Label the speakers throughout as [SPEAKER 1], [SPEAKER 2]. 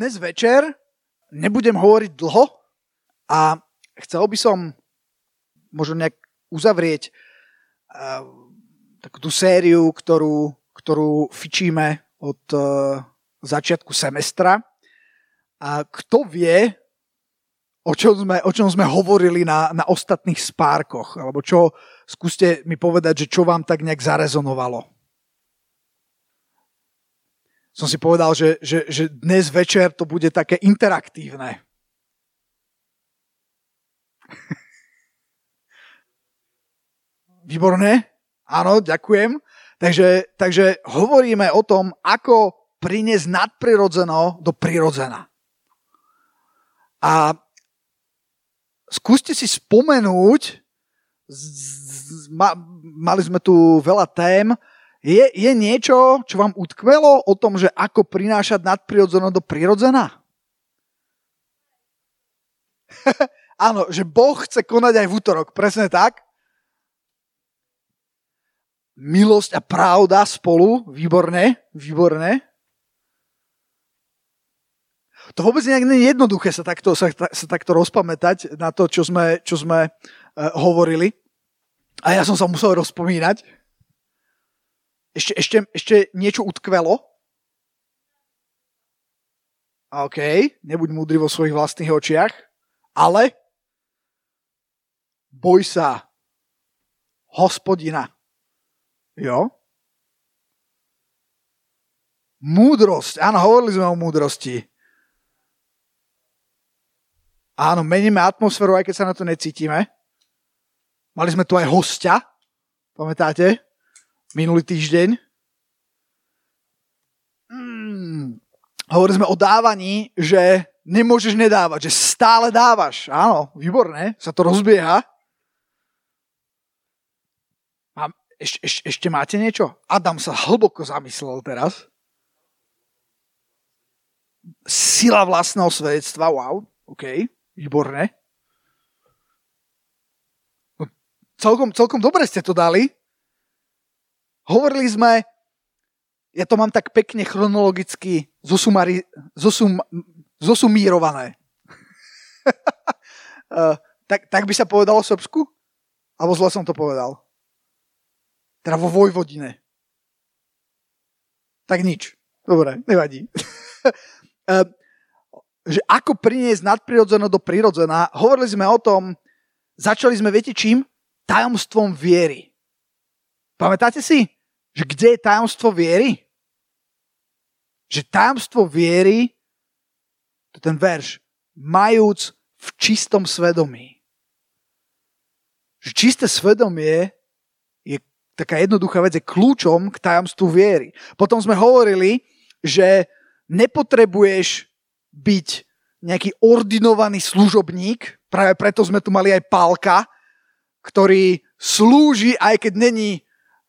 [SPEAKER 1] dnes večer nebudem hovoriť dlho a chcel by som možno nejak uzavrieť uh, takú tú sériu, ktorú, ktorú fičíme od uh, začiatku semestra. A kto vie, o čom sme, o čom sme hovorili na, na ostatných spárkoch, alebo čo, skúste mi povedať, že čo vám tak nejak zarezonovalo. Som si povedal, že, že, že dnes večer to bude také interaktívne. Výborné? Áno, ďakujem. Takže, takže hovoríme o tom, ako priniesť nadprirodzeno do prirodzena. A skúste si spomenúť, mali sme tu veľa tém, je, je niečo, čo vám utkvelo o tom, že ako prinášať nadprirodzeno do prirodzena? Áno, že Boh chce konať aj v útorok, presne tak milosť a pravda spolu, výborné, výborné. To vôbec nejak nie je jednoduché sa takto, sa, sa takto rozpamätať na to, čo sme, čo sme uh, hovorili. A ja som sa musel rozpomínať. Ešte, ešte, ešte niečo utkvelo? OK, nebuď múdry vo svojich vlastných očiach, ale boj sa hospodina. Jo? Múdrosť. Áno, hovorili sme o múdrosti. Áno, meníme atmosféru, aj keď sa na to necítime. Mali sme tu aj hostia, pamätáte? Minulý týždeň. Hmm. Hovorili sme o dávaní, že nemôžeš nedávať, že stále dávaš. Áno, výborné, sa to rozbieha. Eš, eš, ešte máte niečo? Adam sa hlboko zamyslel teraz. Sila vlastného svedectva, wow, OK, výborné. No, celkom, celkom dobre ste to dali. Hovorili sme, ja to mám tak pekne chronologicky zosumari, zosum, zosumírované. uh, tak, tak by sa povedalo v Srbsku? Alebo zle som to povedal? Teda vo Vojvodine. Tak nič. Dobre, nevadí. Ehm, že ako priniesť nadprirodzeno do prirodzena, hovorili sme o tom, začali sme, viete čím? Tajomstvom viery. Pamätáte si, že kde je tajomstvo viery? Že tajomstvo viery, to je ten verš, majúc v čistom svedomí. Že čisté svedomie taká jednoduchá vec je kľúčom k tajomstvu viery. Potom sme hovorili, že nepotrebuješ byť nejaký ordinovaný služobník, práve preto sme tu mali aj Pálka, ktorý slúži, aj keď není,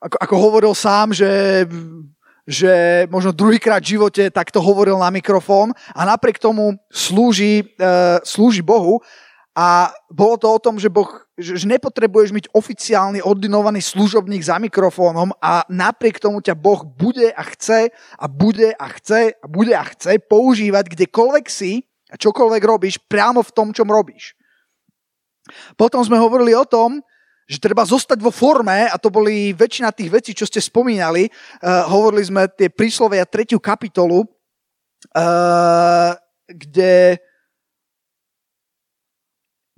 [SPEAKER 1] ako, ako hovoril sám, že, že možno druhýkrát v živote takto hovoril na mikrofón a napriek tomu slúži, uh, slúži Bohu a bolo to o tom, že, boh, že, že nepotrebuješ byť oficiálny ordinovaný služobník za mikrofónom a napriek tomu ťa Boh bude a chce a bude a chce a bude a chce používať kdekoľvek si a čokoľvek robíš priamo v tom, čom robíš. Potom sme hovorili o tom, že treba zostať vo forme a to boli väčšina tých vecí, čo ste spomínali. Uh, hovorili sme tie príslovia tretiu kapitolu, uh, kde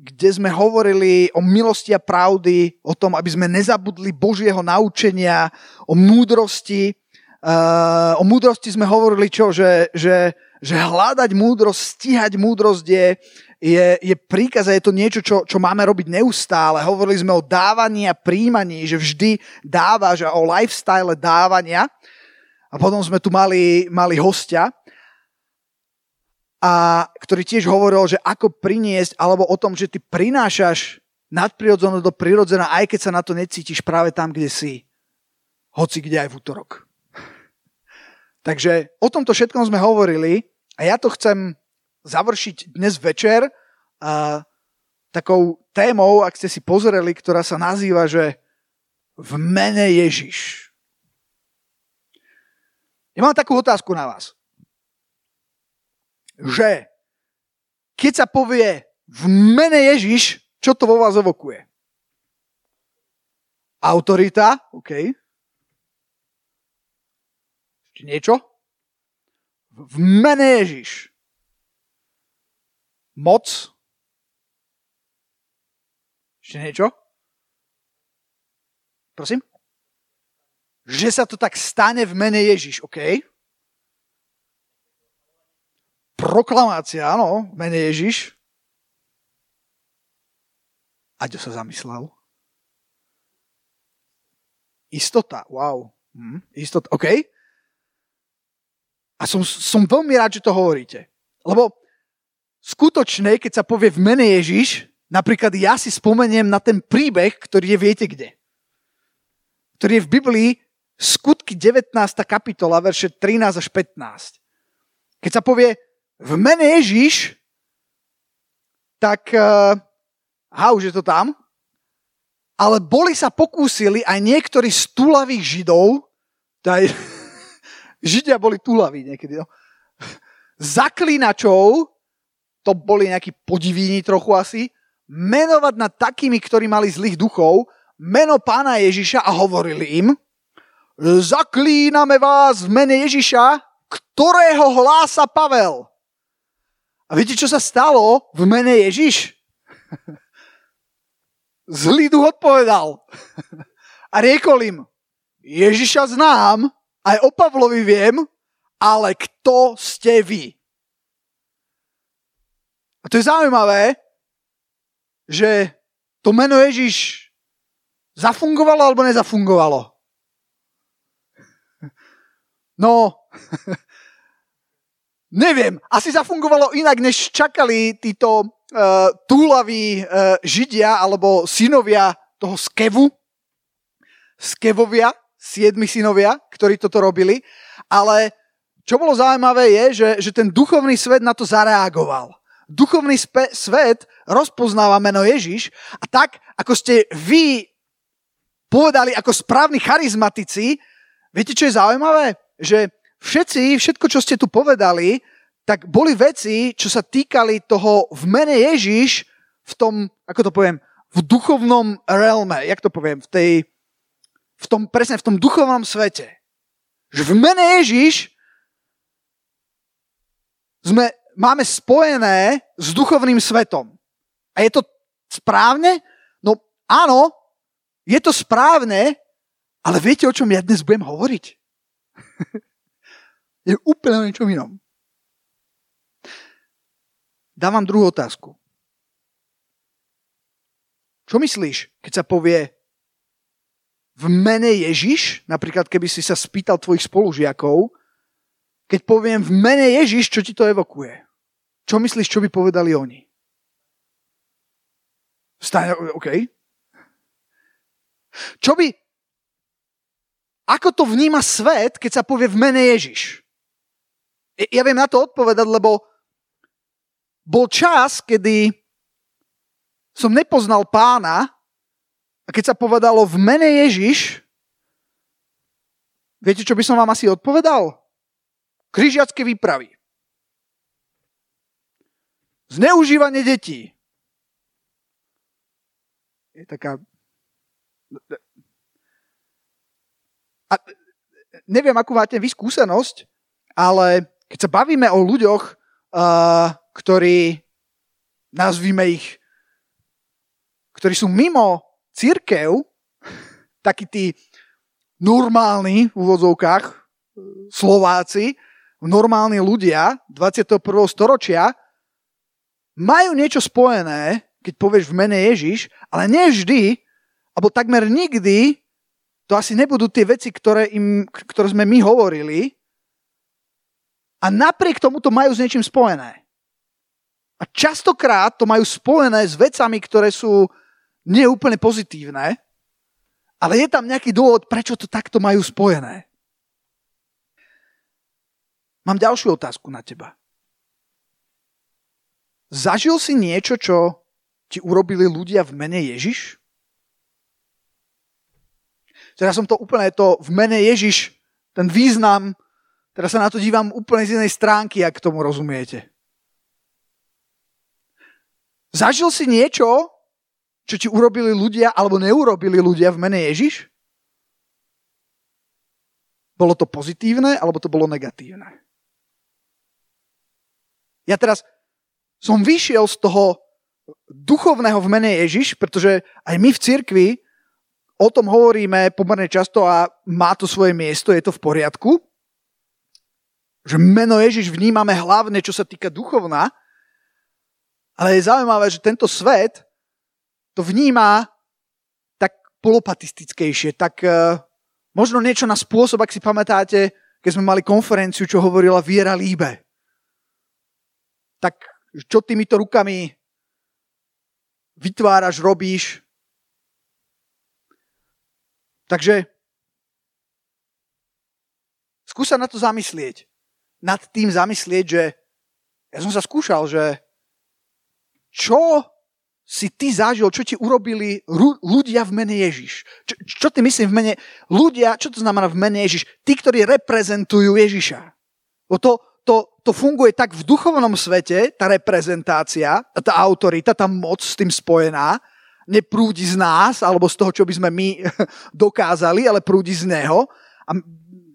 [SPEAKER 1] kde sme hovorili o milosti a pravdy, o tom, aby sme nezabudli Božieho naučenia, o múdrosti. Uh, o múdrosti sme hovorili čo? Že, že, že hľadať múdrosť, stíhať múdrosť je, je, je príkaz a je to niečo, čo, čo máme robiť neustále. Hovorili sme o dávaní a príjmaní, že vždy dávaš a o lifestyle dávania. A potom sme tu mali, mali hostia, a ktorý tiež hovoril, že ako priniesť, alebo o tom, že ty prinášaš nadprirodzené do prirodzena, aj keď sa na to necítiš práve tam, kde si. Hoci kde aj v útorok. Takže o tomto všetkom sme hovorili a ja to chcem završiť dnes večer a, takou témou, ak ste si pozreli, ktorá sa nazýva, že v mene Ježiš. Ja mám takú otázku na vás. že keď sa povie v mene Ježiš, čo to vo vás evokuje? Autorita, OK. Ešte niečo? V mene Ježiš. Moc. Ešte niečo? Prosím? Že sa to tak stane v mene Ježiš, OK? Proklamácia, áno, v mene Ježiš. Aďo sa zamyslel. Istota, wow. Hm, istota, OK. A som, som veľmi rád, že to hovoríte. Lebo skutočne, keď sa povie v mene Ježiš, napríklad ja si spomeniem na ten príbeh, ktorý je viete kde. Ktorý je v Biblii skutky 19. kapitola, verše 13 až 15. Keď sa povie v mene Ježiš, tak uh, ha, už je to tam, ale boli sa pokúsili aj niektorí z túlavých židov, taj, židia boli túlaví niekedy, no, zaklínačov, to boli nejakí podivíni trochu asi, menovať nad takými, ktorí mali zlých duchov, meno pána Ježiša a hovorili im, zaklíname vás v mene Ježiša, ktorého hlása Pavel. A viete, čo sa stalo v mene Ježiš? Zlý duch odpovedal a riekol im, Ježiša znám, aj o Pavlovi viem, ale kto ste vy? A to je zaujímavé, že to meno Ježiš zafungovalo alebo nezafungovalo. No, neviem, asi zafungovalo inak, než čakali títo uh, túlaví uh, židia alebo synovia toho Skevu. Skevovia, siedmi synovia, ktorí toto robili. Ale čo bolo zaujímavé je, že, že ten duchovný svet na to zareagoval. Duchovný spe- svet rozpoznáva meno Ježiš a tak, ako ste vy povedali ako správni charizmatici, viete, čo je zaujímavé? Že všetci, všetko, čo ste tu povedali, tak boli veci, čo sa týkali toho v mene Ježiš v tom, ako to poviem, v duchovnom realme, jak to poviem, v tej, v tom, presne v tom duchovnom svete. Že v mene Ježiš sme, máme spojené s duchovným svetom. A je to správne? No áno, je to správne, ale viete, o čom ja dnes budem hovoriť? je úplne o niečom inom. Dávam druhú otázku. Čo myslíš, keď sa povie v mene Ježiš, napríklad keby si sa spýtal tvojich spolužiakov, keď poviem v mene Ježiš, čo ti to evokuje? Čo myslíš, čo by povedali oni? Stane, OK. Čo by... Ako to vníma svet, keď sa povie v mene Ježiš? Ja viem na to odpovedať, lebo bol čas, kedy som nepoznal pána a keď sa povedalo v mene Ježiš, viete, čo by som vám asi odpovedal? Kryžiacké výpravy. Zneužívanie detí. Je taká... A neviem, akú máte vy skúsenosť, ale keď sa bavíme o ľuďoch, ktorí, nazvime ich, ktorí sú mimo církev, takí tí normálni v úvodzovkách Slováci, normálni ľudia 21. storočia, majú niečo spojené, keď povieš v mene Ježiš, ale nie vždy, alebo takmer nikdy, to asi nebudú tie veci, ktoré, im, ktoré sme my hovorili, a napriek tomu to majú s niečím spojené. A častokrát to majú spojené s vecami, ktoré sú neúplne pozitívne, ale je tam nejaký dôvod, prečo to takto majú spojené. Mám ďalšiu otázku na teba. Zažil si niečo, čo ti urobili ľudia v mene Ježiš? Teraz som to úplne to v mene Ježiš, ten význam, teraz sa na to dívam úplne z inej stránky, ak tomu rozumiete. Zažil si niečo, čo ti urobili ľudia alebo neurobili ľudia v mene Ježiš? Bolo to pozitívne alebo to bolo negatívne? Ja teraz som vyšiel z toho duchovného v mene Ježiš, pretože aj my v cirkvi o tom hovoríme pomerne často a má to svoje miesto, je to v poriadku. Že meno Ježiš vnímame hlavne, čo sa týka duchovná, ale je zaujímavé, že tento svet to vníma tak polopatistickejšie, tak uh, možno niečo na spôsob, ak si pamätáte, keď sme mali konferenciu, čo hovorila Viera Líbe. Tak čo týmito rukami vytváraš, robíš. Takže skúsa na to zamyslieť. Nad tým zamyslieť, že ja som sa skúšal, že čo si ty zažil, čo ti urobili ľudia v mene Ježiš. Čo, čo ty myslím v mene ľudia, čo to znamená v mene Ježiš? Tí, ktorí reprezentujú Ježiša. O to, to, to funguje tak v duchovnom svete, tá reprezentácia, tá autorita, tá moc s tým spojená, neprúdi z nás, alebo z toho, čo by sme my dokázali, ale prúdi z neho. A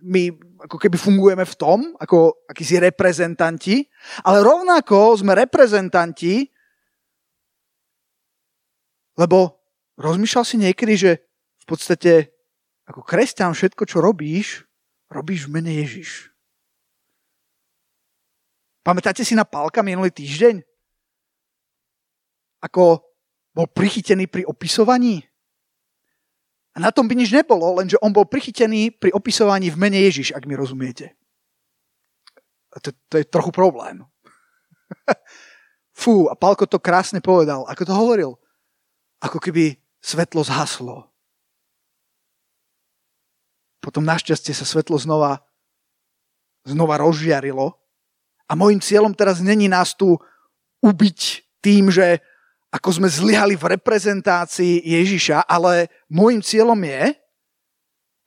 [SPEAKER 1] my ako keby fungujeme v tom, ako akýsi reprezentanti, ale rovnako sme reprezentanti, lebo rozmýšľal si niekedy, že v podstate ako kresťan všetko, čo robíš, robíš v mene Ježiš. Pamätáte si na Pálka minulý týždeň? Ako bol prichytený pri opisovaní? A na tom by nič nebolo, lenže on bol prichytený pri opisovaní v mene Ježiš, ak mi rozumiete. A to, to je trochu problém. Fú, a Pálko to krásne povedal. Ako to hovoril? Ako keby svetlo zhaslo. Potom našťastie sa svetlo znova, znova rozžiarilo a môjim cieľom teraz není nás tu ubiť tým, že ako sme zlyhali v reprezentácii Ježiša, ale môjim cieľom je,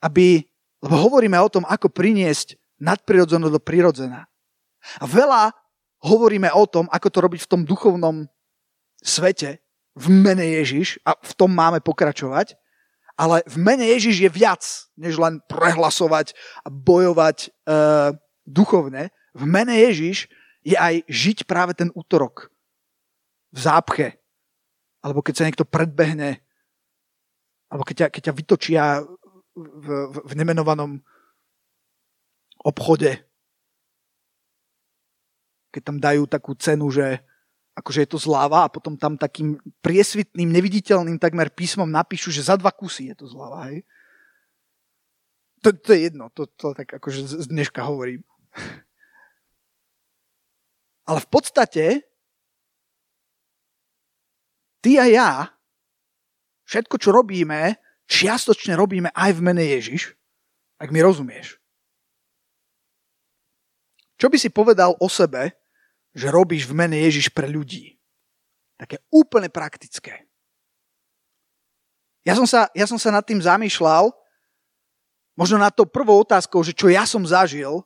[SPEAKER 1] aby, lebo hovoríme o tom, ako priniesť nadprirodzené do prirodzená. A veľa hovoríme o tom, ako to robiť v tom duchovnom svete, v mene Ježiš, a v tom máme pokračovať, ale v mene Ježiš je viac, než len prehlasovať a bojovať e, duchovne v mene Ježiš je aj žiť práve ten útorok v zápche. Alebo keď sa niekto predbehne, alebo keď ťa, keď ťa vytočia v, v, v nemenovanom obchode. Keď tam dajú takú cenu, že akože je to zláva a potom tam takým priesvitným, neviditeľným takmer písmom napíšu, že za dva kusy je to zláva. Hej? To, to je jedno, to, to tak akože z dneška hovorím. Ale v podstate ty a ja všetko, čo robíme, čiastočne robíme aj v mene Ježiš, ak mi rozumieš. Čo by si povedal o sebe, že robíš v mene Ježiš pre ľudí? Také úplne praktické. Ja som sa, ja som sa nad tým zamýšľal, možno nad tou prvou otázkou, že čo ja som zažil,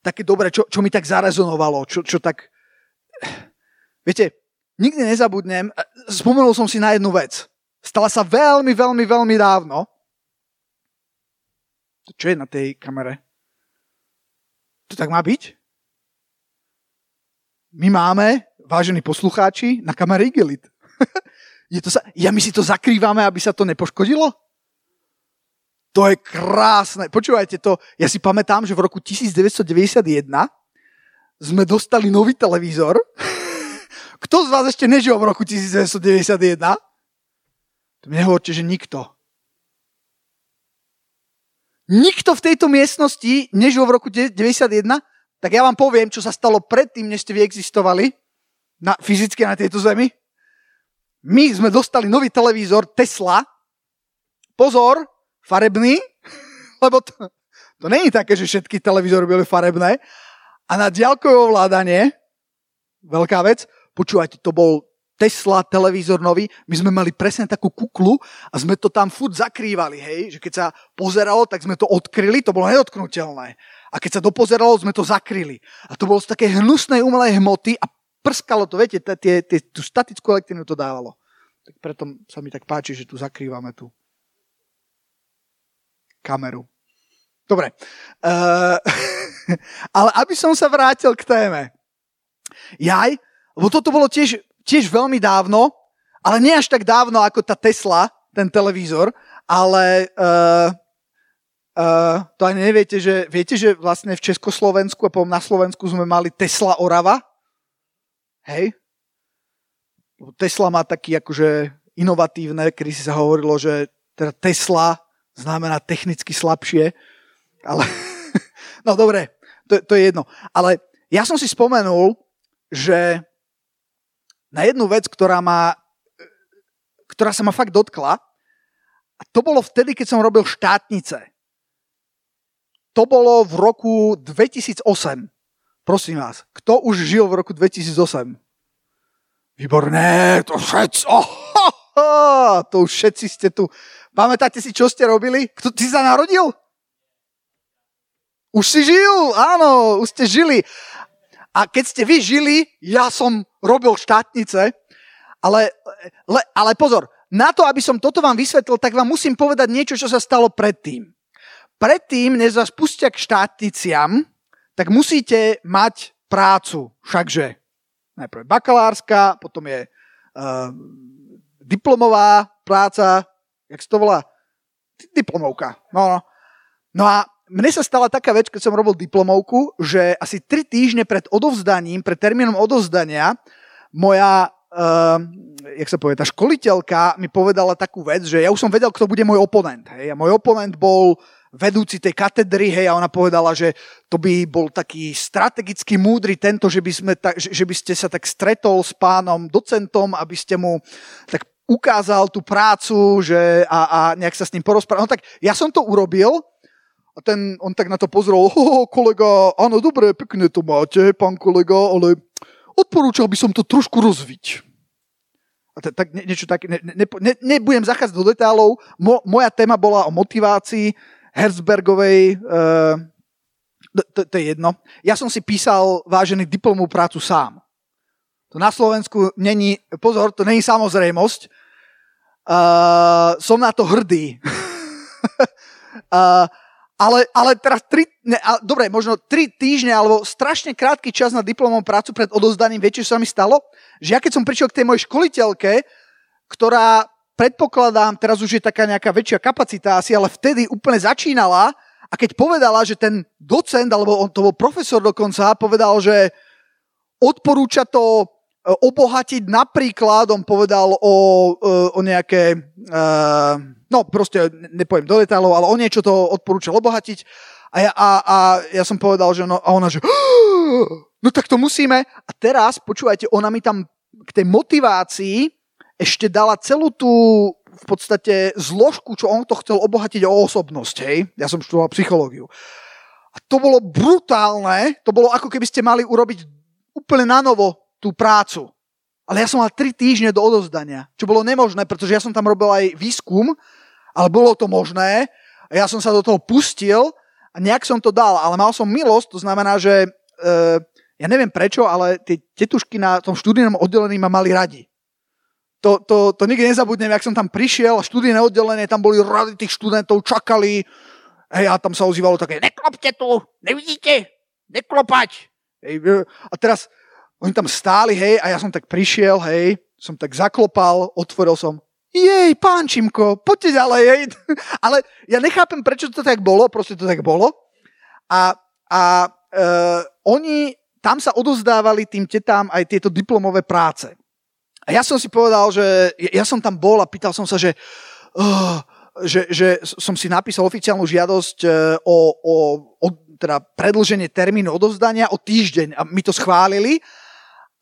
[SPEAKER 1] také dobre, čo, čo mi tak zarezonovalo, čo, čo tak... Viete, nikdy nezabudnem, spomenul som si na jednu vec. Stala sa veľmi, veľmi, veľmi dávno. Čo je na tej kamere? To tak má byť? My máme, vážení poslucháči, na kamere igelit. je to sa, ja my si to zakrývame, aby sa to nepoškodilo? To je krásne. Počúvajte to. Ja si pamätám, že v roku 1991 sme dostali nový televízor. Kto z vás ešte nežil v roku 1991? To mi nehovorte, že nikto. Nikto v tejto miestnosti nežil v roku 1991? Tak ja vám poviem, čo sa stalo predtým, než ste vy existovali na, fyzicky na tejto zemi. My sme dostali nový televízor Tesla. Pozor, farebný, lebo to, to není také, že všetky televízory boli farebné. A na diaľkové ovládanie, veľká vec, počúvajte, to bol Tesla televízor nový, my sme mali presne takú kuklu a sme to tam furt zakrývali, hej, že keď sa pozeralo, tak sme to odkryli, to bolo nedotknutelné. A keď sa dopozeralo, sme to zakryli. A to bolo z také hnusnej umelej hmoty a prskalo to, viete, tú statickú elektrínu to dávalo. Tak preto sa mi tak páči, že tu zakrývame tú kameru. Dobre. Uh, ale aby som sa vrátil k téme. Jaj, lebo toto bolo tiež, tiež veľmi dávno, ale nie až tak dávno ako tá Tesla, ten televízor, ale uh, uh, to ani neviete, že viete, že vlastne v Československu a potom na Slovensku sme mali Tesla Orava. Hej? Tesla má taký akože inovatívne, kedy si sa hovorilo, že teda Tesla znamená technicky slabšie, ale no dobre, to, to je jedno. Ale ja som si spomenul, že na jednu vec, ktorá ma ktorá sa ma fakt dotkla. A to bolo vtedy, keď som robil štátnice. To bolo v roku 2008. Prosím vás, kto už žil v roku 2008? Výborné, to všetci, oh, oh, oh, to už všetci ste tu. Pamätáte si, čo ste robili? Kto, ty sa narodil? Už si žil, áno, už ste žili. A keď ste vy žili, ja som robil štátnice ale, le, ale pozor, na to, aby som toto vám vysvetlil, tak vám musím povedať niečo, čo sa stalo predtým. Predtým, než vás pustia k štátniciam, tak musíte mať prácu. Všakže najprv bakalárska, potom je uh, diplomová práca, jak sa to volá? Diplomovka. No, no. no a mne sa stala taká vec, keď som robil diplomovku, že asi tri týždne pred odovzdaním, pred termínom odovzdania, moja uh, jak sa povie, tá školiteľka mi povedala takú vec, že ja už som vedel, kto bude môj oponent. Hej. A môj oponent bol vedúci tej katedry, hej, a ona povedala, že to by bol taký strategicky múdry tento, že by, sme ta, že, že by ste sa tak stretol s pánom docentom, aby ste mu tak ukázal tú prácu že, a, a nejak sa s ním porozprával. No tak ja som to urobil a ten, on tak na to pozrel, kolega, áno, dobre, pekne to máte, pán kolega, ale odporúčal by som to trošku rozviť tak niečo také, ne, ne, ne, nebudem zachádzať do detálov, Mo, moja téma bola o motivácii Herzbergovej, uh, to, to je jedno. Ja som si písal vážený diplomovú prácu sám. To na Slovensku není, pozor, to není samozrejmosť. Uh, som na to hrdý. uh, ale, ale teraz tri, ne, a, dobre, možno tri týždne alebo strašne krátky čas na diplomovú prácu pred odozdaním, viete, čo sa mi stalo? že ja keď som prišiel k tej mojej školiteľke, ktorá predpokladám, teraz už je taká nejaká väčšia kapacita asi, ale vtedy úplne začínala a keď povedala, že ten docent, alebo on to bol profesor dokonca, povedal, že odporúča to obohatiť napríklad, on povedal o, e, o nejaké, uh, no proste nepoviem do detailov, ale o niečo to odporúčal obohatiť a ja, a, a ja som povedal, že no, a ona, že no tak to musíme. A teraz, počúvajte, ona mi tam k tej motivácii ešte dala celú tú v podstate zložku, čo on to chcel obohatiť o osobnosť, hej. Ja som študoval psychológiu. A to bolo brutálne, to bolo ako keby ste mali urobiť úplne na novo tú prácu. Ale ja som mal tri týždne do odozdania, čo bolo nemožné, pretože ja som tam robil aj výskum, ale bolo to možné. A ja som sa do toho pustil a nejak som to dal, ale mal som milosť, to znamená, že e, ja neviem prečo, ale tie tetušky na tom študijnom oddelení ma mali radi. To, to, to nikdy nezabudnem, jak som tam prišiel, študijné oddelenie, tam boli rady tých študentov, čakali, hej, a tam sa ozývalo také, neklopte tu, nevidíte, neklopať. Hej, a teraz oni tam stáli, hej, a ja som tak prišiel, hej, som tak zaklopal, otvoril som, jej, pán Čimko, poďte ďalej, hej. Ale ja nechápem, prečo to tak bolo, proste to tak bolo. A, a uh, oni tam sa odozdávali tým tetám aj tieto diplomové práce. A ja som si povedal, že ja som tam bol a pýtal som sa, že, uh, že, že som si napísal oficiálnu žiadosť uh, o, o, o teda predlženie termínu odovzdania o týždeň a mi to schválili.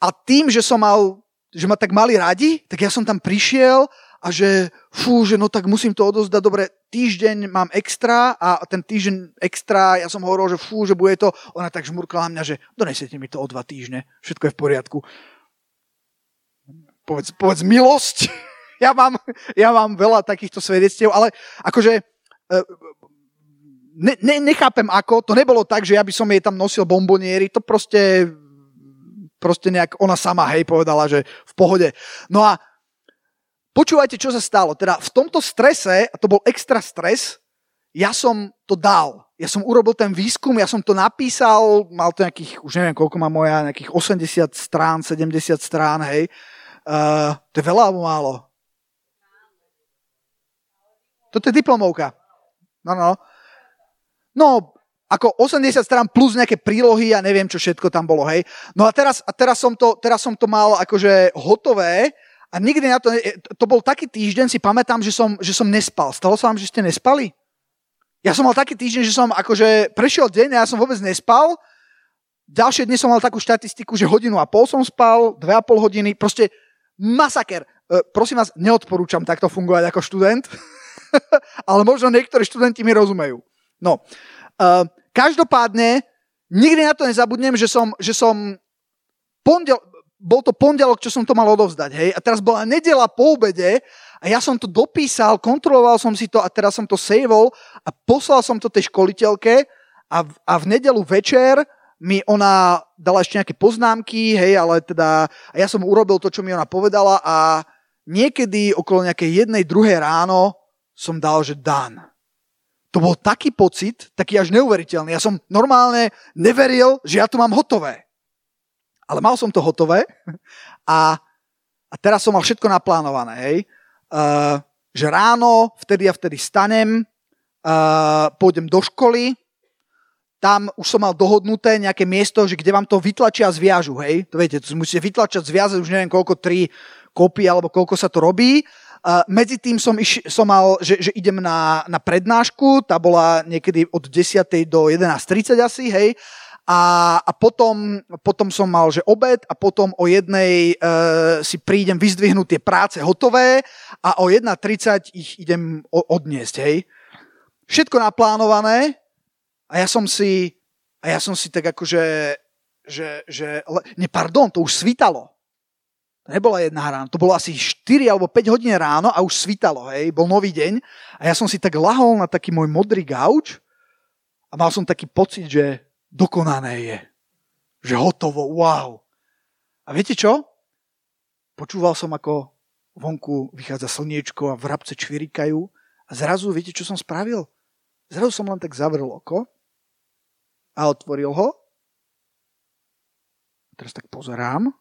[SPEAKER 1] A tým, že som mal, že ma tak mali radi, tak ja som tam prišiel a že fú, že no tak musím to odozdať, dobre, týždeň mám extra a ten týždeň extra, ja som hovoril, že fú, že bude to, ona tak žmurkala mňa, že donesete mi to o dva týždne, všetko je v poriadku. Povedz, povedz milosť, ja mám, ja mám veľa takýchto svedectiev, ale akože e, ne, ne, nechápem ako, to nebolo tak, že ja by som jej tam nosil bomboniery, to proste proste nejak ona sama, hej, povedala, že v pohode. No a počúvajte, čo sa stalo. Teda v tomto strese, a to bol extra stres, ja som to dal. Ja som urobil ten výskum, ja som to napísal, mal to nejakých, už neviem koľko má moja, nejakých 80 strán, 70 strán, hej. Uh, to je veľa alebo málo? Toto je diplomovka. No, no. No, ako 80 strán plus nejaké prílohy a neviem, čo všetko tam bolo, hej. No a teraz, a teraz, som, to, teraz som to mal akože hotové a nikdy na to, to bol taký týždeň, si pamätám, že som, že som nespal. Stalo sa vám, že ste nespali? Ja som mal taký týždeň, že som akože prešiel deň a ja som vôbec nespal. Ďalšie dni som mal takú štatistiku, že hodinu a pol som spal, dve a pol hodiny, proste masaker. E, prosím vás, neodporúčam takto fungovať ako študent. ale možno niektorí študenti mi rozumejú. No, uh, každopádne, nikdy na to nezabudnem, že som, že som pondel, bol to pondelok, čo som to mal odovzdať, hej, a teraz bola nedela po obede a ja som to dopísal, kontroloval som si to a teraz som to saveol a poslal som to tej školiteľke a v, a v nedelu večer mi ona dala ešte nejaké poznámky, hej, ale teda a ja som urobil to, čo mi ona povedala a niekedy okolo nejakej jednej, druhej ráno som dal, že dan. To bol taký pocit, taký až neuveriteľný. Ja som normálne neveril, že ja to mám hotové. Ale mal som to hotové a, a teraz som mal všetko naplánované. Hej. Uh, že ráno, vtedy a vtedy stanem, uh, pôjdem do školy, tam už som mal dohodnuté nejaké miesto, že kde vám to vytlačia a zviažu, hej. To viete, to musíte vytlačať, zviazať, už neviem koľko, tri kopy alebo koľko sa to robí Medzi tým som, iš, som mal, že, že idem na, na prednášku, tá bola niekedy od 10. do 11.30 asi, hej, a, a potom, potom som mal, že obed a potom o jednej uh, si prídem vyzdvihnúť tie práce hotové a o 1.30 ich idem o, odniesť, hej. Všetko naplánované a ja som si, a ja som si tak akože, že, že, ne, pardon, to už svítalo. To nebola jedna ráno, to bolo asi 4 alebo 5 hodín ráno a už svítalo, hej, bol nový deň a ja som si tak lahol na taký môj modrý gauč a mal som taký pocit, že dokonané je. Že hotovo, wow. A viete čo? Počúval som, ako vonku vychádza slniečko a vrabce čvirikajú a zrazu, viete, čo som spravil? Zrazu som len tak zavrel oko a otvoril ho. A teraz tak pozerám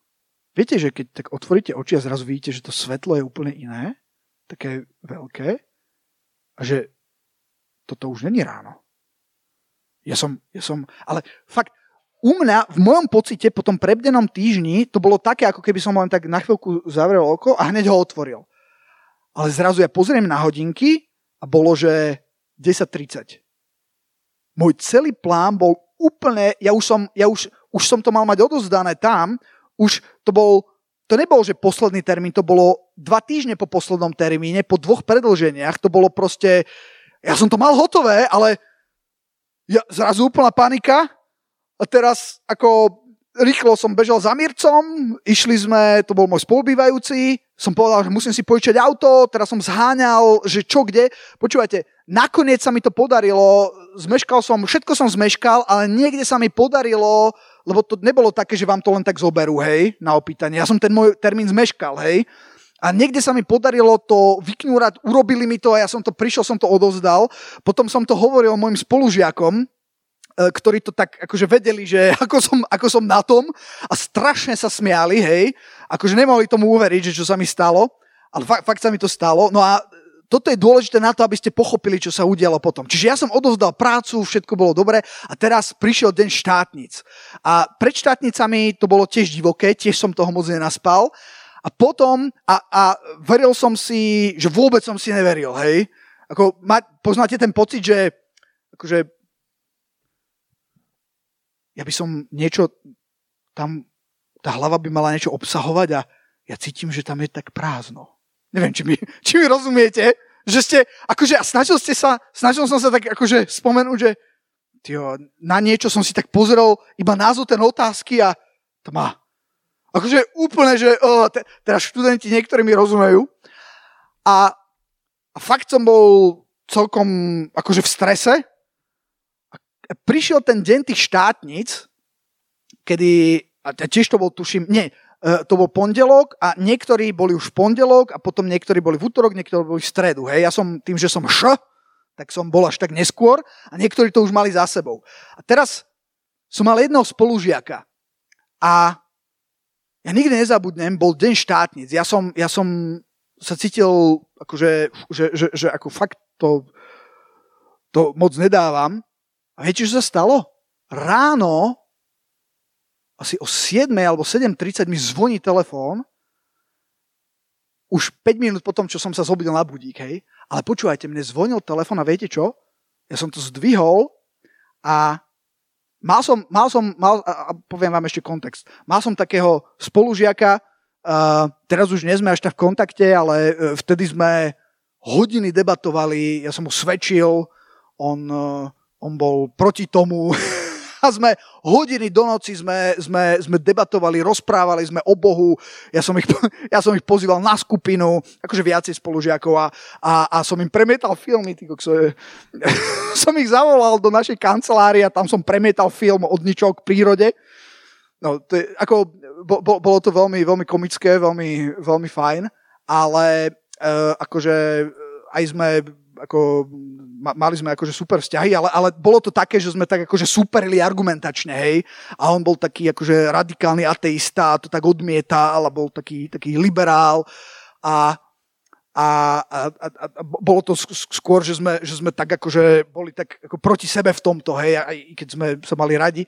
[SPEAKER 1] Viete, že keď tak otvoríte oči a zrazu vidíte, že to svetlo je úplne iné, také veľké, a že toto už není ráno. Ja som, ja som, ale fakt, u mňa, v mojom pocite, po tom prebdenom týždni, to bolo také, ako keby som len tak na chvíľku zavrel oko a hneď ho otvoril. Ale zrazu ja pozriem na hodinky a bolo, že 10.30. Môj celý plán bol úplne, ja už som, ja už, už som to mal mať odozdané tam, už to bol, to nebol, že posledný termín, to bolo dva týždne po poslednom termíne, po dvoch predlženiach, to bolo proste, ja som to mal hotové, ale ja, zrazu úplná panika a teraz ako rýchlo som bežal za Mircom, išli sme, to bol môj spolubývajúci, som povedal, že musím si požičať auto, teraz som zháňal, že čo kde. Počúvajte, nakoniec sa mi to podarilo, zmeškal som, všetko som zmeškal, ale niekde sa mi podarilo lebo to nebolo také, že vám to len tak zoberú, hej, na opýtanie. Ja som ten môj termín zmeškal, hej. A niekde sa mi podarilo to vyknúrať, urobili mi to a ja som to prišiel, som to odozdal. Potom som to hovoril mojim spolužiakom, e, ktorí to tak akože vedeli, že ako som, ako som na tom a strašne sa smiali, hej. Akože nemohli tomu uveriť, že čo sa mi stalo, ale fakt, fakt sa mi to stalo. No a toto je dôležité na to, aby ste pochopili, čo sa udialo potom. Čiže ja som odovzdal prácu, všetko bolo dobre a teraz prišiel deň štátnic. A pred štátnicami to bolo tiež divoké, tiež som toho moc nenaspal. A potom, a, a veril som si, že vôbec som si neveril, hej. Ako, ma, poznáte ten pocit, že akože, ja by som niečo tam, tá hlava by mala niečo obsahovať a ja cítim, že tam je tak prázdno. Neviem, či mi, či mi rozumiete, že ste, akože, a snažil ste sa, snažil som sa tak akože spomenúť, že tyjo, na niečo som si tak pozrel iba názov ten otázky a tma. Akože úplne, že oh, te, teraz študenti niektorí mi rozumejú. A, a fakt som bol celkom akože v strese. A prišiel ten deň tých štátnic, kedy a tiež to bol, tuším, nie, to bol pondelok a niektorí boli už v pondelok a potom niektorí boli v útorok, niektorí boli v stredu. Hej. Ja som tým, že som š, tak som bol až tak neskôr a niektorí to už mali za sebou. A teraz som mal jedného spolužiaka a ja nikdy nezabudnem, bol deň štátnic. Ja som, ja som sa cítil, akože, že, že, že ako fakt to, to moc nedávam. A viete, čo sa stalo? Ráno asi o 7 alebo 7.30 mi zvoní telefón, už 5 minút potom, čo som sa zobudil na budík, hej. Ale počúvajte, mne zvonil telefón a viete čo? Ja som to zdvihol a mal som, mal som, mal, a poviem vám ešte kontext, mal som takého spolužiaka, uh, teraz už nie sme až tak v kontakte, ale uh, vtedy sme hodiny debatovali, ja som mu svedčil, on, uh, on bol proti tomu, a sme hodiny do noci sme, sme, sme debatovali, rozprávali sme o Bohu. Ja som ich, ja som ich pozýval na skupinu, akože viacej spolužiakov a, a, a som im premietal filmy. Týko, som ich zavolal do našej kancelárie a tam som premietal film od ničoho k prírode. No, to je, ako, bo, bo, bolo to veľmi, veľmi komické, veľmi, veľmi fajn, ale uh, akože aj sme ako, mali sme akože super vzťahy, ale, ale bolo to také, že sme tak akože superili argumentačne, hej. A on bol taký akože radikálny ateista, to tak odmietal a bol taký, taký liberál a, a, a, a, a bolo to skôr, že sme, že sme tak akože boli tak ako proti sebe v tomto, hej, aj keď sme sa mali radi.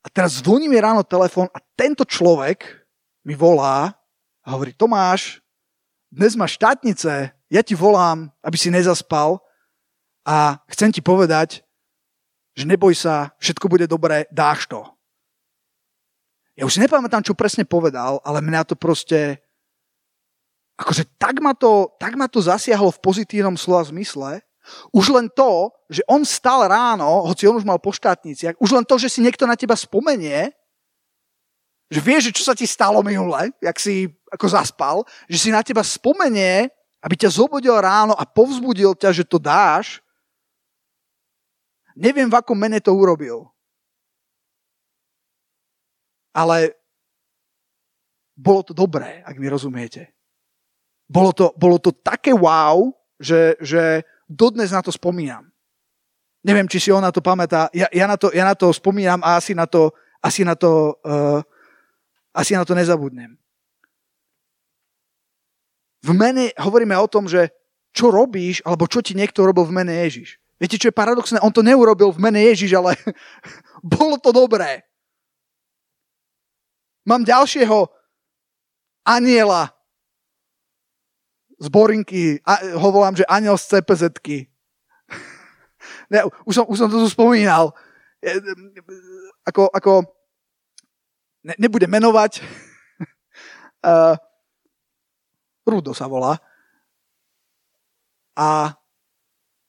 [SPEAKER 1] A teraz zvoní mi ráno telefón a tento človek mi volá a hovorí, Tomáš, dnes máš štátnice, ja ti volám, aby si nezaspal a chcem ti povedať, že neboj sa, všetko bude dobré, dáš to. Ja už si nepamätám, čo presne povedal, ale mňa to proste, akože tak ma to, tak ma to zasiahlo v pozitívnom slova zmysle, už len to, že on stal ráno, hoci on už mal po štátniciach, už len to, že si niekto na teba spomenie, že vie, že čo sa ti stalo minule, jak si ako zaspal, že si na teba spomenie aby ťa zobudil ráno a povzbudil ťa, že to dáš, neviem, v akom mene to urobil. Ale bolo to dobré, ak mi rozumiete. Bolo to, bolo to také wow, že, že dodnes na to spomínam. Neviem, či si on na to pamätá. Ja, ja, na, to, ja na to spomínam a asi na to, asi na to, uh, asi na to nezabudnem v mene, hovoríme o tom, že čo robíš, alebo čo ti niekto robil v mene Ježiš. Viete, čo je paradoxné? On to neurobil v mene Ježiš, ale bolo to dobré. Mám ďalšieho aniela z Borinky, a, ho volám, že aniel z cpz ne, už, som, už som to tu spomínal. Ako, ako ne, nebudem menovať. uh, Rudo sa volá. A,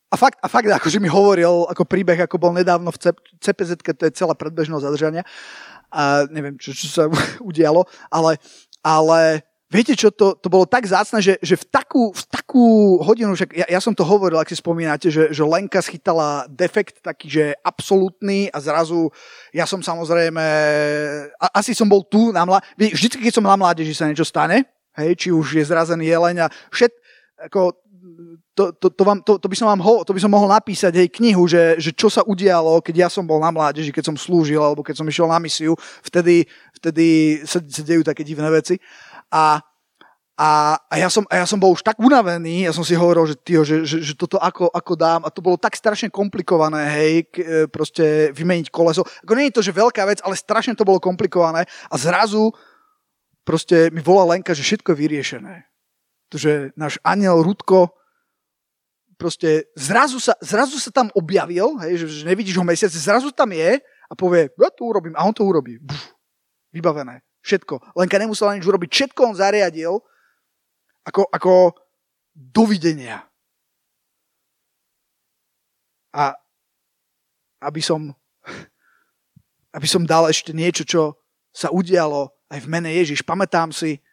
[SPEAKER 1] a fakt, a fakt akože mi hovoril ako príbeh, ako bol nedávno v CPZ, to je celá predbežnosť zadržania. A neviem, čo, čo sa udialo, ale, ale viete čo, to, to bolo tak zácne, že, že v, takú, v takú hodinu, však ja, ja som to hovoril, ak si spomínate, že, že Lenka schytala defekt taký, že absolútny a zrazu ja som samozrejme, a, asi som bol tu na mládeži, vždycky, keď som na mládeži sa niečo stane, hej, či už je zrazený jeleň a všet, ako, to, to, to, vám, to, to, by som vám ho, to by som mohol napísať hej, knihu, že, že čo sa udialo, keď ja som bol na mládeži, keď som slúžil, alebo keď som išiel na misiu, vtedy, vtedy sa, sa dejú také divné veci. A, a, a, ja som, a ja som bol už tak unavený, ja som si hovoril, že, tyjo, že, že, že toto ako, ako dám, a to bolo tak strašne komplikované, hej, k, e, proste vymeniť koleso. Ako nie je to, že veľká vec, ale strašne to bolo komplikované a zrazu proste mi volá Lenka, že všetko je vyriešené. že náš aniel Rudko proste zrazu sa, zrazu sa tam objavil, hej, že, že nevidíš ho mesiac, zrazu tam je a povie, ja to urobím. A on to urobí. Buf, vybavené. Všetko. Lenka nemusela nič urobiť. Všetko on zariadil ako, ako dovidenia. A aby som, aby som dal ešte niečo, čo sa udialo aj v mene Ježiš. Pamätám si,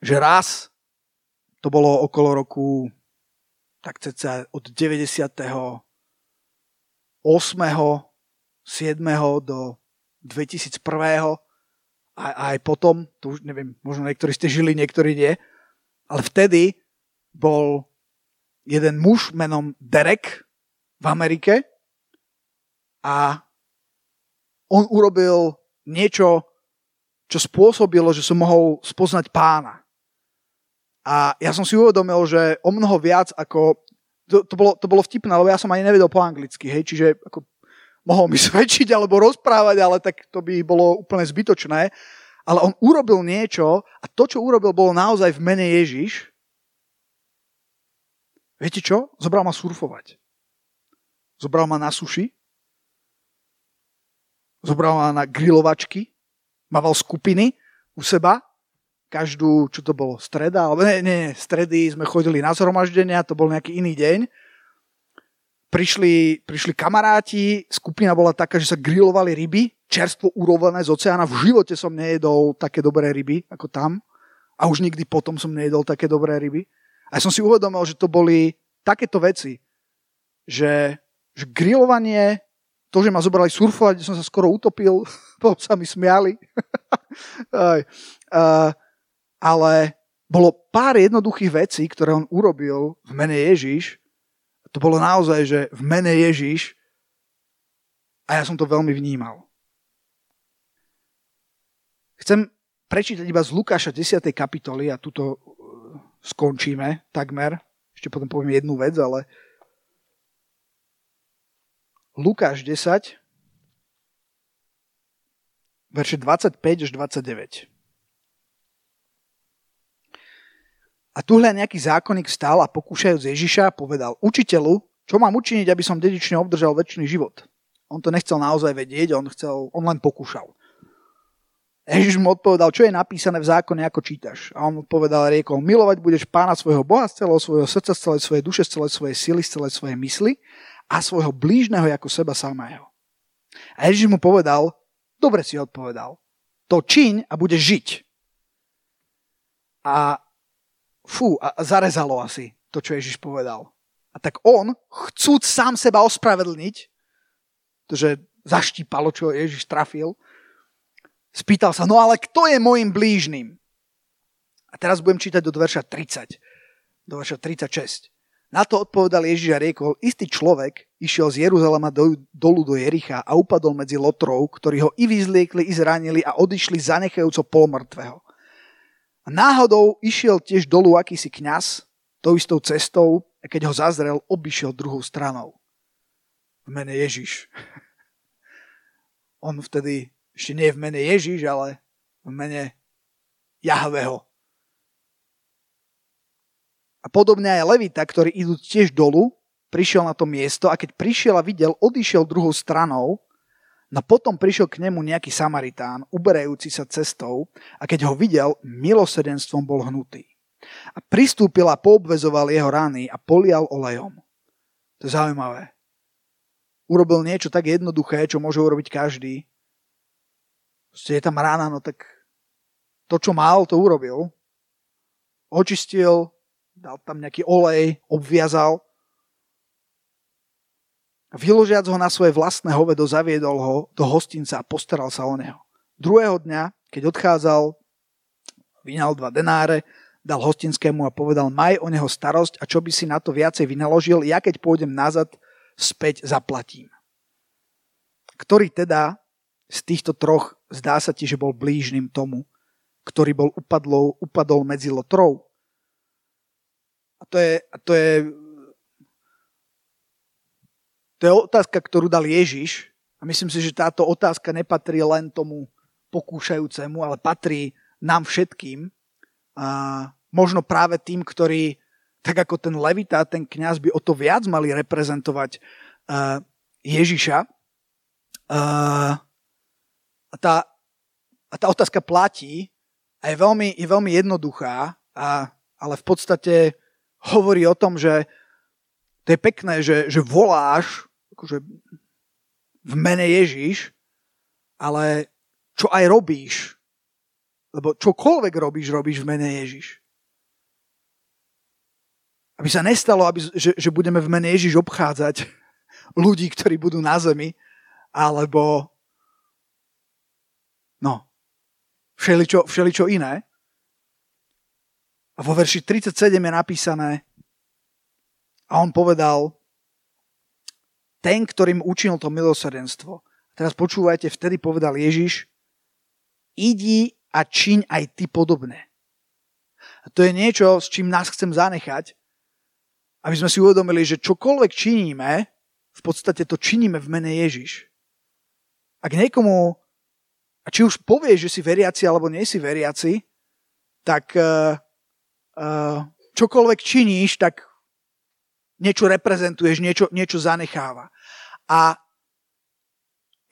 [SPEAKER 1] že raz, to bolo okolo roku, tak ceca od 98. do 2001. A, a aj potom, to už neviem, možno niektorí ste žili, niektorí nie, ale vtedy bol jeden muž menom Derek v Amerike a on urobil niečo, čo spôsobilo, že som mohol spoznať pána. A ja som si uvedomil, že o mnoho viac ako... To, to, bolo, to bolo vtipné, lebo ja som ani nevedel po anglicky, hej, čiže ako mohol mi svedčiť alebo rozprávať, ale tak to by bolo úplne zbytočné. Ale on urobil niečo a to, čo urobil, bolo naozaj v mene Ježiš. Viete čo? Zobral ma surfovať. Zobral ma na suši. Zobral na grilovačky. Mával skupiny u seba. Každú, čo to bolo, streda, alebo nie, nie, stredy sme chodili na zhromaždenia, to bol nejaký iný deň prišli, prišli kamaráti, skupina bola taká, že sa grilovali ryby, čerstvo urovené z oceána. V živote som nejedol také dobré ryby ako tam. A už nikdy potom som nejedol také dobré ryby. A ja som si uvedomil, že to boli takéto veci, že, že grilovanie, to, že ma zobrali surfovať, som sa skoro utopil, potom sa mi smiali. uh, ale bolo pár jednoduchých vecí, ktoré on urobil v mene Ježiš, to bolo naozaj, že v mene Ježiš a ja som to veľmi vnímal. Chcem prečítať iba z Lukáša 10. kapitoly a tuto uh, skončíme takmer. Ešte potom poviem jednu vec, ale Lukáš 10, verše 25 až 29. A tuhle nejaký zákonník stal a pokúšajúc Ježiša povedal, učiteľu, čo mám učiniť, aby som dedične obdržal väčší život? On to nechcel naozaj vedieť, on, chcel, on len pokúšal. Ježiš mu odpovedal, čo je napísané v zákone, ako čítaš. A on odpovedal, riekol, milovať budeš pána svojho Boha z celého svojho srdca, z celej svojej duše, z celej svojej sily, z celej svojej mysli a svojho blížneho ako seba samého. A Ježiš mu povedal, dobre si odpovedal, to čiň a budeš žiť. A fú, a zarezalo asi to, čo Ježiš povedal. A tak on, chcúc sám seba ospravedlniť, že zaštípalo, čo Ježiš trafil, spýtal sa, no ale kto je môjim blížnym? A teraz budem čítať do verša 30, do verša 36. Na to odpovedal Ježiš a riekol, istý človek išiel z Jeruzalema do, dolu do Jericha a upadol medzi lotrov, ktorí ho i vyzliekli, i zranili a odišli zanechajúco polmrtvého. A náhodou išiel tiež dolu akýsi kňaz tou istou cestou a keď ho zazrel, obišiel druhou stranou. V mene Ježiš. On vtedy ešte nie je v mene Ježiš, ale v mene Jahveho. A podobne aj Levita, ktorí idú tiež dolu, prišiel na to miesto a keď prišiel a videl, odišiel druhou stranou No potom prišiel k nemu nejaký Samaritán, uberajúci sa cestou a keď ho videl, milosrdenstvom bol hnutý. A pristúpil a poobvezoval jeho rany a polial olejom. To je zaujímavé. Urobil niečo tak jednoduché, čo môže urobiť každý. Proste je tam rána, no tak to, čo mal, to urobil. Očistil, dal tam nejaký olej, obviazal Vyložiac ho na svoje vlastné hovedo, zaviedol ho do hostinca a postaral sa o neho. Druhého dňa, keď odchádzal, vynal dva denáre, dal hostinskému a povedal, maj o neho starosť a čo by si na to viacej vynaložil, ja keď pôjdem nazad, späť zaplatím. Ktorý teda z týchto troch zdá sa ti, že bol blížnym tomu, ktorý bol upadlou, upadol medzi lotrov? A to je, a to je to je otázka, ktorú dal Ježiš a myslím si, že táto otázka nepatrí len tomu pokúšajúcemu, ale patrí nám všetkým. A možno práve tým, ktorí, tak ako ten levita, ten kňaz by o to viac mali reprezentovať uh, Ježiša. Uh, a, tá, a tá otázka platí a je veľmi, je veľmi jednoduchá, a, ale v podstate hovorí o tom, že to je pekné, že, že voláš akože v mene Ježiš, ale čo aj robíš, lebo čokoľvek robíš, robíš v mene Ježiš. Aby sa nestalo, aby, že, že budeme v mene Ježiš obchádzať ľudí, ktorí budú na zemi, alebo no, všeličo, všeličo iné. A vo verši 37 je napísané a on povedal, ten, ktorým učinil to milosrdenstvo. Teraz počúvajte, vtedy povedal Ježiš, idi a čiň aj ty podobné. A to je niečo, s čím nás chcem zanechať, aby sme si uvedomili, že čokoľvek činíme, v podstate to činíme v mene Ježiš. Ak niekomu, a či už povieš, že si veriaci alebo nie si veriaci, tak uh, čokoľvek činíš, tak niečo reprezentuješ, niečo, niečo zanecháva. A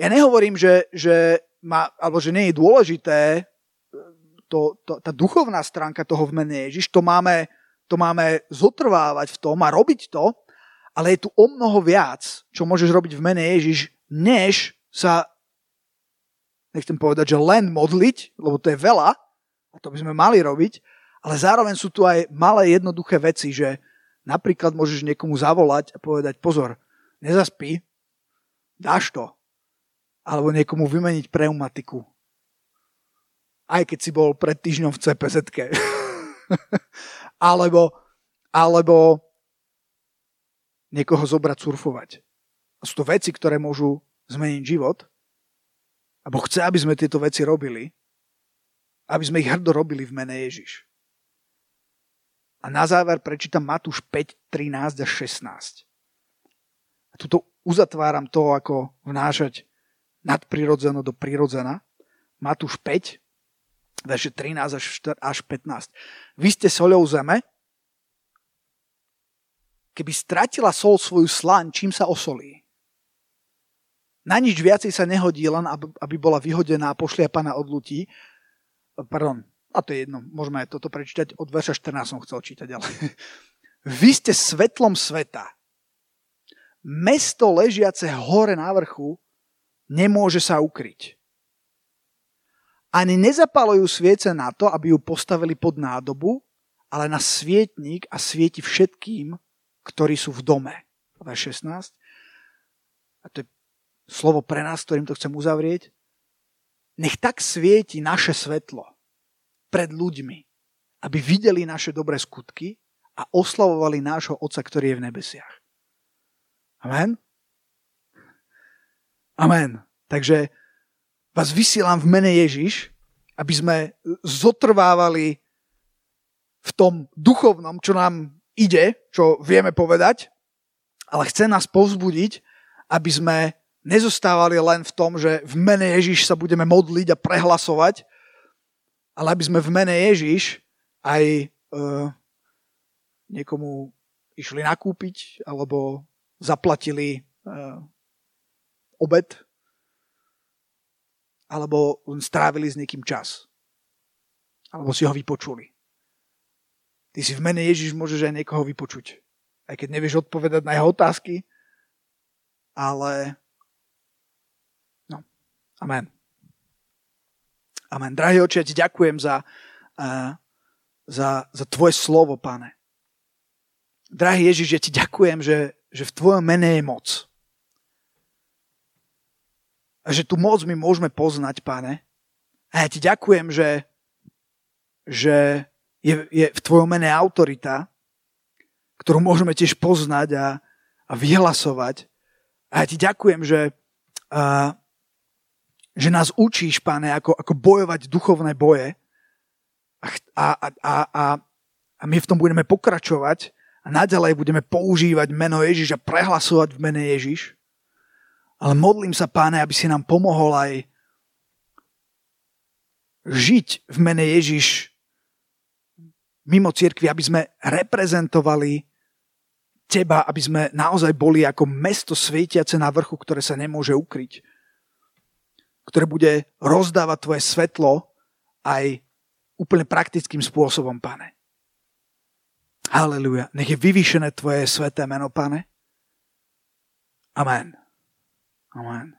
[SPEAKER 1] ja nehovorím, že, že, ma, alebo že nie je dôležité e, to, to, tá duchovná stránka toho v mene Ježiš, to máme, to máme zotrvávať v tom a robiť to, ale je tu o mnoho viac, čo môžeš robiť v mene Ježiš, než sa, nechcem povedať, že len modliť, lebo to je veľa, a to by sme mali robiť, ale zároveň sú tu aj malé jednoduché veci, že napríklad môžeš niekomu zavolať a povedať, pozor, nezaspí, dáš to. Alebo niekomu vymeniť pneumatiku. Aj keď si bol pred týždňom v cpz alebo, alebo niekoho zobrať surfovať. A sú to veci, ktoré môžu zmeniť život. A Boh chce, aby sme tieto veci robili, aby sme ich hrdo robili v mene Ježiš. Na záver prečítam Matúš 5, 13 a 16. A tuto uzatváram to, ako vnášať nadprirodzeno do prirodzena. Matúš 5, verše 13 až 15. Vy ste soľou zeme, keby stratila sol svoju slaň, čím sa osolí? Na nič viacej sa nehodí, len aby bola vyhodená a pošliapaná od ľutí. Pardon, a to je jedno, môžeme aj toto prečítať, od verša 14 som chcel čítať, ale vy ste svetlom sveta. Mesto ležiace hore na vrchu nemôže sa ukryť. Ani nezapalujú sviece na to, aby ju postavili pod nádobu, ale na svietník a svieti všetkým, ktorí sú v dome. Verš 16. A to je slovo pre nás, ktorým to chcem uzavrieť. Nech tak svieti naše svetlo pred ľuďmi, aby videli naše dobré skutky a oslavovali nášho Otca, ktorý je v nebesiach. Amen? Amen. Takže vás vysielam v mene Ježiš, aby sme zotrvávali v tom duchovnom, čo nám ide, čo vieme povedať, ale chce nás povzbudiť, aby sme nezostávali len v tom, že v mene Ježiš sa budeme modliť a prehlasovať, ale aby sme v mene Ježiš aj uh, niekomu išli nakúpiť alebo zaplatili uh, obed alebo strávili s niekým čas. Alebo si ho vypočuli. Ty si v mene Ježiš môžeš aj niekoho vypočuť. Aj keď nevieš odpovedať na jeho otázky, ale no, amen. Amen. Drahý oče, ja ďakujem za, za, za tvoje slovo, pane. Drahý Ježiš, ja ti ďakujem, že, že v tvojom mene je moc. A že tu moc my môžeme poznať, pane. A ja ti ďakujem, že, že je, je v tvojom mene autorita, ktorú môžeme tiež poznať a, a vyhlasovať. A ja ti ďakujem, že, uh, že nás učíš, pane, ako, ako bojovať duchovné boje a, a, a, a, a my v tom budeme pokračovať a naďalej budeme používať meno Ježiš a prehlasovať v mene Ježiš. Ale modlím sa, páne, aby si nám pomohol aj žiť v mene Ježiš mimo cirkvi, aby sme reprezentovali teba, aby sme naozaj boli ako mesto svietiace na vrchu, ktoré sa nemôže ukryť ktoré bude rozdávať tvoje svetlo aj úplne praktickým spôsobom, pane. Haleluja. Nech je vyvýšené tvoje sveté meno, pane. Amen. Amen.